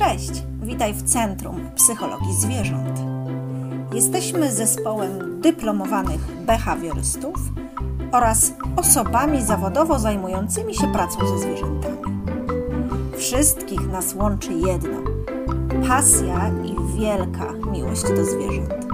Cześć, witaj w Centrum Psychologii Zwierząt. Jesteśmy zespołem dyplomowanych behawiorystów oraz osobami zawodowo zajmującymi się pracą ze zwierzętami. Wszystkich nas łączy jedno pasja i wielka miłość do zwierząt.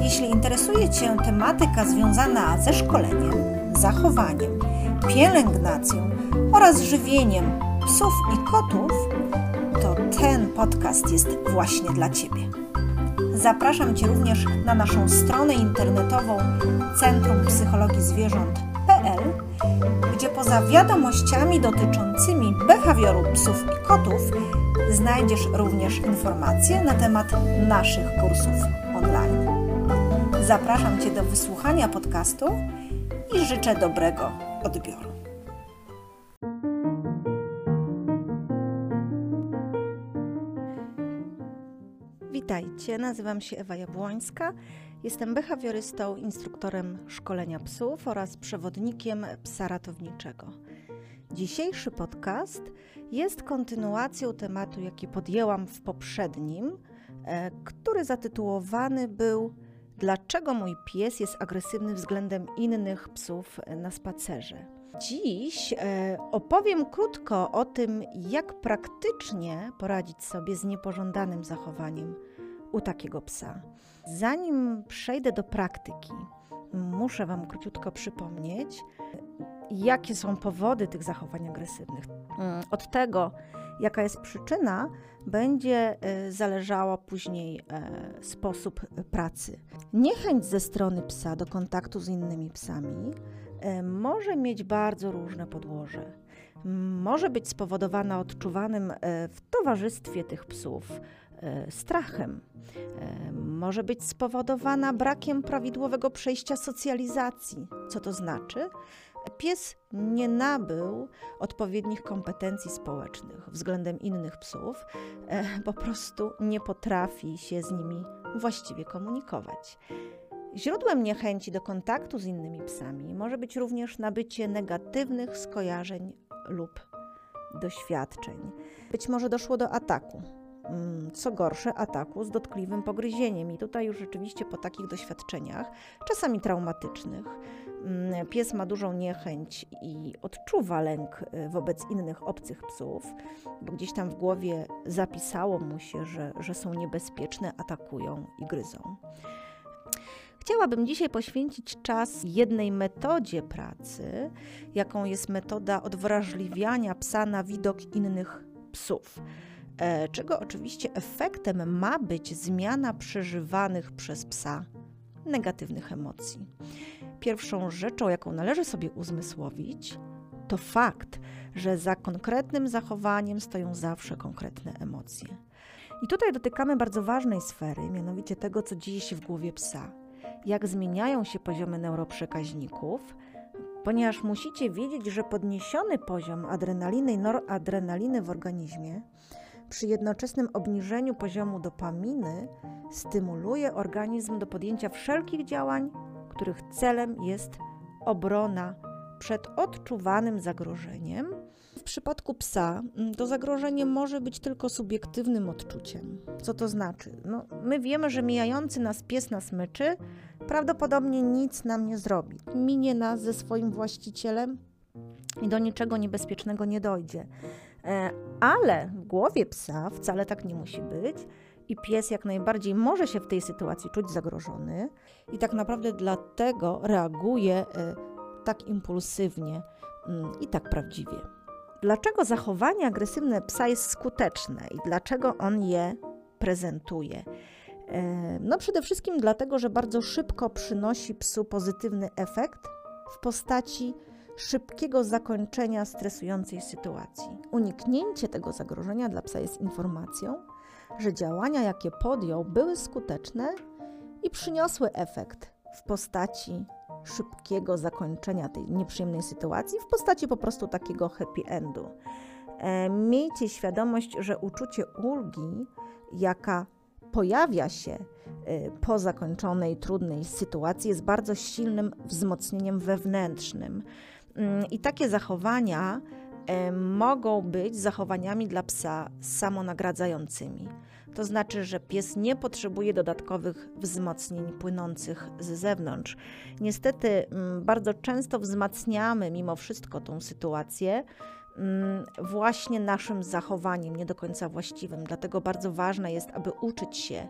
Jeśli interesuje Cię tematyka związana ze szkoleniem, zachowaniem, pielęgnacją oraz żywieniem psów i kotów, to ten podcast jest właśnie dla Ciebie. Zapraszam Cię również na naszą stronę internetową Centrum Psychologii Zwierząt.pl, gdzie poza wiadomościami dotyczącymi behawioru psów i kotów znajdziesz również informacje na temat naszych kursów online. Zapraszam Cię do wysłuchania podcastu i życzę dobrego odbioru. Nazywam się Ewa Jabłońska. Jestem behawiorystą, instruktorem szkolenia psów oraz przewodnikiem psa ratowniczego. Dzisiejszy podcast jest kontynuacją tematu, jaki podjęłam w poprzednim, e, który zatytułowany był Dlaczego mój pies jest agresywny względem innych psów na spacerze? Dziś e, opowiem krótko o tym, jak praktycznie poradzić sobie z niepożądanym zachowaniem u takiego psa. Zanim przejdę do praktyki, muszę Wam króciutko przypomnieć, jakie są powody tych zachowań agresywnych. Mm, od tego, jaka jest przyczyna, będzie e, zależało później e, sposób pracy. Niechęć ze strony psa do kontaktu z innymi psami e, może mieć bardzo różne podłoże. Może być spowodowana odczuwanym w towarzystwie tych psów strachem. Może być spowodowana brakiem prawidłowego przejścia socjalizacji. Co to znaczy? Pies nie nabył odpowiednich kompetencji społecznych względem innych psów, e, po prostu nie potrafi się z nimi właściwie komunikować. Źródłem niechęci do kontaktu z innymi psami może być również nabycie negatywnych skojarzeń lub doświadczeń. Być może doszło do ataku, co gorsze, ataku z dotkliwym pogryzieniem. I tutaj już rzeczywiście po takich doświadczeniach, czasami traumatycznych, Mm, pies ma dużą niechęć i odczuwa lęk y, wobec innych obcych psów, bo gdzieś tam w głowie zapisało mu się, że, że są niebezpieczne, atakują i gryzą. Chciałabym dzisiaj poświęcić czas jednej metodzie pracy, jaką jest metoda odwrażliwiania psa na widok innych psów czego oczywiście efektem ma być zmiana przeżywanych przez psa negatywnych emocji pierwszą rzeczą, jaką należy sobie uzmysłowić, to fakt, że za konkretnym zachowaniem stoją zawsze konkretne emocje. I tutaj dotykamy bardzo ważnej sfery, mianowicie tego, co dzieje się w głowie psa. Jak zmieniają się poziomy neuroprzekaźników, ponieważ musicie wiedzieć, że podniesiony poziom adrenaliny i noradrenaliny w organizmie przy jednoczesnym obniżeniu poziomu dopaminy stymuluje organizm do podjęcia wszelkich działań których celem jest obrona przed odczuwanym zagrożeniem. W przypadku psa mm, to zagrożenie może być tylko subiektywnym odczuciem. Co to znaczy? No, my wiemy, że mijający nas pies nas myczy, prawdopodobnie nic nam nie zrobi. Minie nas ze swoim właścicielem i do niczego niebezpiecznego nie dojdzie. E, ale w głowie psa wcale tak nie musi być i pies jak najbardziej może się w tej sytuacji czuć zagrożony i tak naprawdę dlatego reaguje e, tak impulsywnie mm, i tak prawdziwie. Dlaczego zachowanie agresywne psa jest skuteczne i dlaczego on je prezentuje? E, no przede wszystkim dlatego, że bardzo szybko przynosi psu pozytywny efekt w postaci szybkiego zakończenia stresującej sytuacji. Uniknięcie tego zagrożenia dla psa jest informacją, że działania, jakie podjął, były skuteczne i przyniosły efekt w postaci szybkiego zakończenia tej nieprzyjemnej sytuacji, w postaci po prostu takiego happy endu. E, miejcie świadomość, że uczucie ulgi, jaka pojawia się e, po zakończonej, trudnej sytuacji, jest bardzo silnym wzmocnieniem wewnętrznym. Mm, I takie zachowania e, mogą być zachowaniami dla psa samonagradzającymi. To znaczy, że pies nie potrzebuje dodatkowych wzmocnień płynących z zewnątrz. Niestety, mm, bardzo często wzmacniamy mimo wszystko tą sytuację właśnie naszym zachowaniem, nie do końca właściwym. Dlatego bardzo ważne jest, aby uczyć się,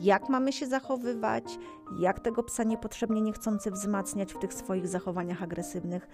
jak mamy się zachowywać, jak tego psa niepotrzebnie niechcący wzmacniać w tych swoich zachowaniach agresywnych,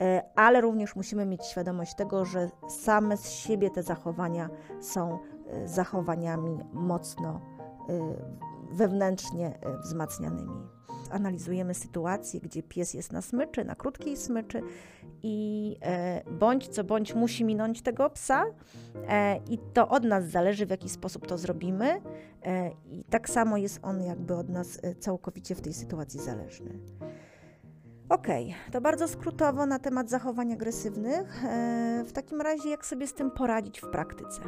e, ale również musimy mieć świadomość tego, że same z siebie te zachowania są e, zachowaniami mocno e, wewnętrznie wzmacnianymi. Analizujemy sytuację, gdzie pies jest na smyczy, na krótkiej smyczy i bądź co bądź musi minąć tego psa i to od nas zależy, w jaki sposób to zrobimy i tak samo jest on jakby od nas całkowicie w tej sytuacji zależny. Ok, to bardzo skrótowo na temat zachowań agresywnych. E, w takim razie, jak sobie z tym poradzić w praktyce?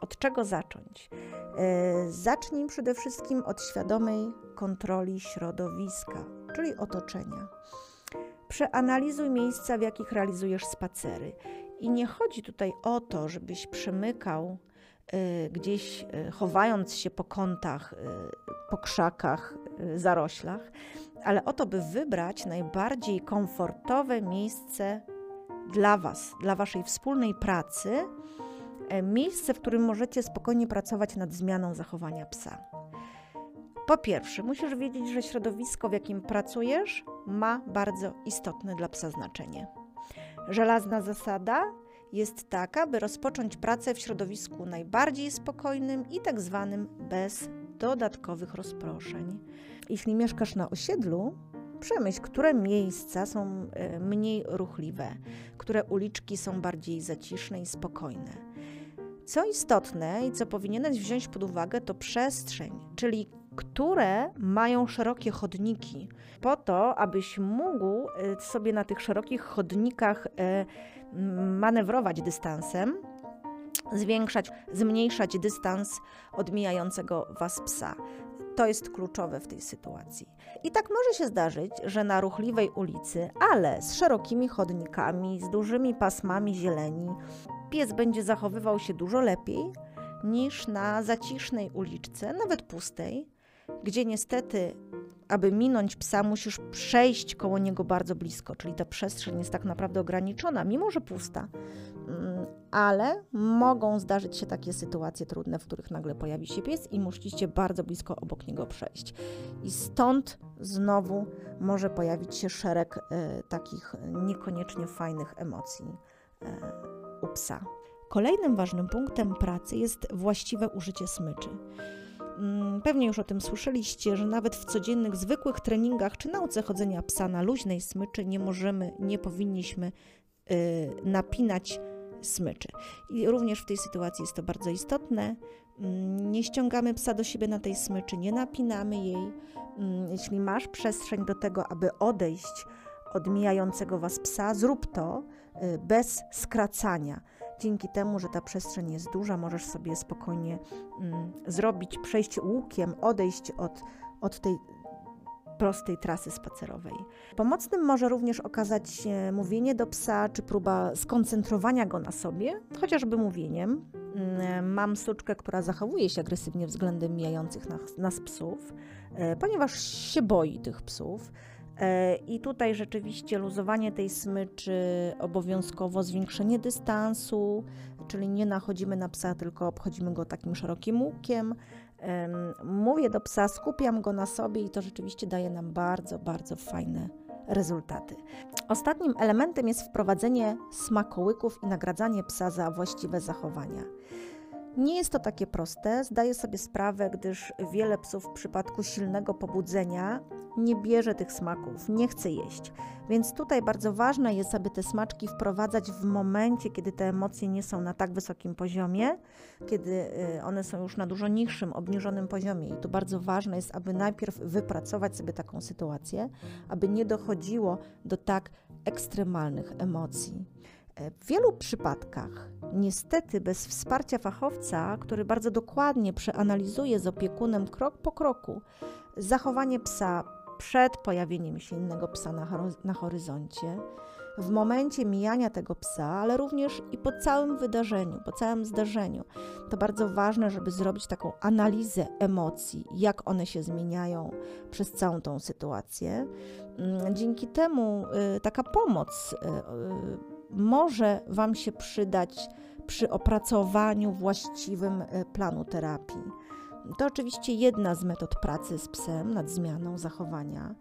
Od czego zacząć? E, zacznij przede wszystkim od świadomej kontroli środowiska, czyli otoczenia. Przeanalizuj miejsca, w jakich realizujesz spacery. I nie chodzi tutaj o to, żebyś przemykał y, gdzieś, y, chowając się po kątach, po krzakach, zaroślach, ale o to, by wybrać najbardziej komfortowe miejsce dla Was, dla Waszej wspólnej pracy, e, miejsce, w którym możecie spokojnie pracować nad zmianą zachowania psa. Po pierwsze, musisz wiedzieć, że środowisko, w jakim pracujesz, ma bardzo istotne dla psa znaczenie. Żelazna zasada jest taka, by rozpocząć pracę w środowisku najbardziej spokojnym i tak zwanym bez dodatkowych rozproszeń. Jeśli mieszkasz na osiedlu, przemyśl, które miejsca są e, mniej ruchliwe, które uliczki są bardziej zaciszne i spokojne. Co istotne i co powinieneś wziąć pod uwagę, to przestrzeń, czyli które mają szerokie chodniki, po to, abyś mógł e, sobie na tych szerokich chodnikach e, manewrować dystansem, zwiększać, zmniejszać dystans od mijającego was psa. To jest kluczowe w tej sytuacji. I tak może się zdarzyć, że na ruchliwej ulicy, ale z szerokimi chodnikami, z dużymi pasmami zieleni, pies będzie zachowywał się dużo lepiej niż na zacisznej uliczce, nawet pustej, gdzie niestety, aby minąć psa, musisz przejść koło niego bardzo blisko, czyli ta przestrzeń jest tak naprawdę ograniczona, mimo że pusta. Mm, ale mogą zdarzyć się takie sytuacje trudne, w których nagle pojawi się pies i musicie bardzo blisko obok niego przejść. I stąd znowu może pojawić się szereg e, takich niekoniecznie fajnych emocji e, u psa. Kolejnym ważnym punktem pracy jest właściwe użycie smyczy. Mm, pewnie już o tym słyszeliście, że nawet w codziennych, zwykłych treningach czy nauce chodzenia psa na luźnej smyczy nie możemy, nie powinniśmy y, napinać smyczy. I również w tej sytuacji jest to bardzo istotne. Mm, nie ściągamy psa do siebie na tej smyczy, nie napinamy jej. Mm, jeśli masz przestrzeń do tego, aby odejść od mijającego was psa, zrób to y, bez skracania. Dzięki temu, że ta przestrzeń jest duża, możesz sobie spokojnie mm, zrobić przejście łukiem, odejść od, od tej prostej trasy spacerowej. Pomocnym może również okazać się mówienie do psa, czy próba skoncentrowania go na sobie, chociażby mówieniem. Mm, mam suczkę, która zachowuje się agresywnie względem mijających nas, nas psów, e, ponieważ się boi tych psów. E, I tutaj rzeczywiście luzowanie tej smyczy, obowiązkowo zwiększenie dystansu, czyli nie nachodzimy na psa, tylko obchodzimy go takim szerokim łukiem. Mówię do psa, skupiam go na sobie i to rzeczywiście daje nam bardzo, bardzo fajne rezultaty. Ostatnim elementem jest wprowadzenie smakołyków i nagradzanie psa za właściwe zachowania. Nie jest to takie proste, zdaję sobie sprawę, gdyż wiele psów w przypadku silnego pobudzenia nie bierze tych smaków, nie chce jeść. Więc tutaj bardzo ważne jest, aby te smaczki wprowadzać w momencie, kiedy te emocje nie są na tak wysokim poziomie, kiedy y, one są już na dużo niższym, obniżonym poziomie. I tu bardzo ważne jest, aby najpierw wypracować sobie taką sytuację, aby nie dochodziło do tak ekstremalnych emocji. W wielu przypadkach, niestety bez wsparcia fachowca, który bardzo dokładnie przeanalizuje z opiekunem krok po kroku zachowanie psa przed pojawieniem się innego psa na, na horyzoncie, w momencie mijania tego psa, ale również i po całym wydarzeniu, po całym zdarzeniu. To bardzo ważne, żeby zrobić taką analizę emocji, jak one się zmieniają przez całą tą sytuację. Mm, dzięki temu y, taka pomoc y, y, może Wam się przydać przy opracowaniu właściwym planu terapii. To oczywiście jedna z metod pracy z psem nad zmianą zachowania.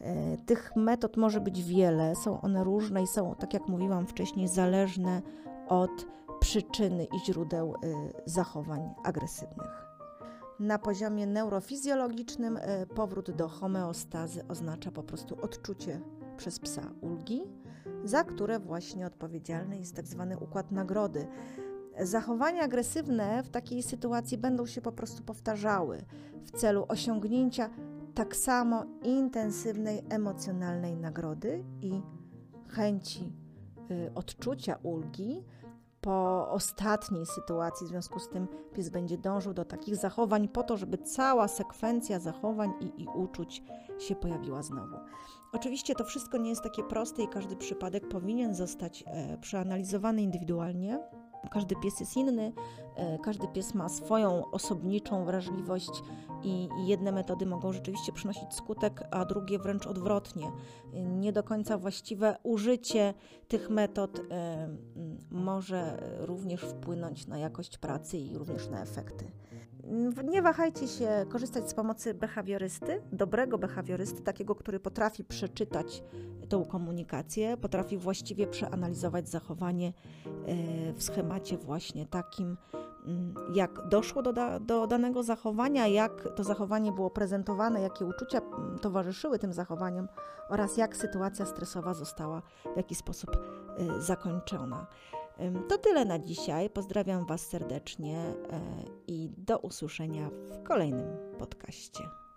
E, tych metod może być wiele, są one różne i są, tak jak mówiłam wcześniej, zależne od przyczyny i źródeł e, zachowań agresywnych. Na poziomie neurofizjologicznym e, powrót do homeostazy oznacza po prostu odczucie przez psa ulgi, za które właśnie odpowiedzialny jest tak zwany układ nagrody. Zachowania agresywne w takiej sytuacji będą się po prostu powtarzały w celu osiągnięcia tak samo intensywnej emocjonalnej nagrody i chęci y, odczucia ulgi. Po ostatniej sytuacji, w związku z tym, pies będzie dążył do takich zachowań, po to, żeby cała sekwencja zachowań i, i uczuć się pojawiła znowu. Oczywiście to wszystko nie jest takie proste i każdy przypadek powinien zostać e, przeanalizowany indywidualnie każdy pies jest inny, e, każdy pies ma swoją osobniczą wrażliwość i, jedne metody mogą rzeczywiście przynosić skutek, a drugie wręcz odwrotnie. Nie do końca właściwe użycie tych metod może również wpłynąć na jakość pracy i również na efekty. Nie wahajcie się korzystać z pomocy behawiorysty, dobrego behawiorysty, takiego, który potrafi przeczytać tą komunikację, potrafi właściwie przeanalizować zachowanie e, w schemacie właśnie takim, jak doszło do, da, do danego zachowania, jak to zachowanie było prezentowane, jakie uczucia mm, towarzyszyły tym zachowaniom oraz jak sytuacja stresowa została w jaki sposób e, zakończona. To tyle na dzisiaj. Pozdrawiam Was serdecznie e, i do usłyszenia w kolejnym podcaście.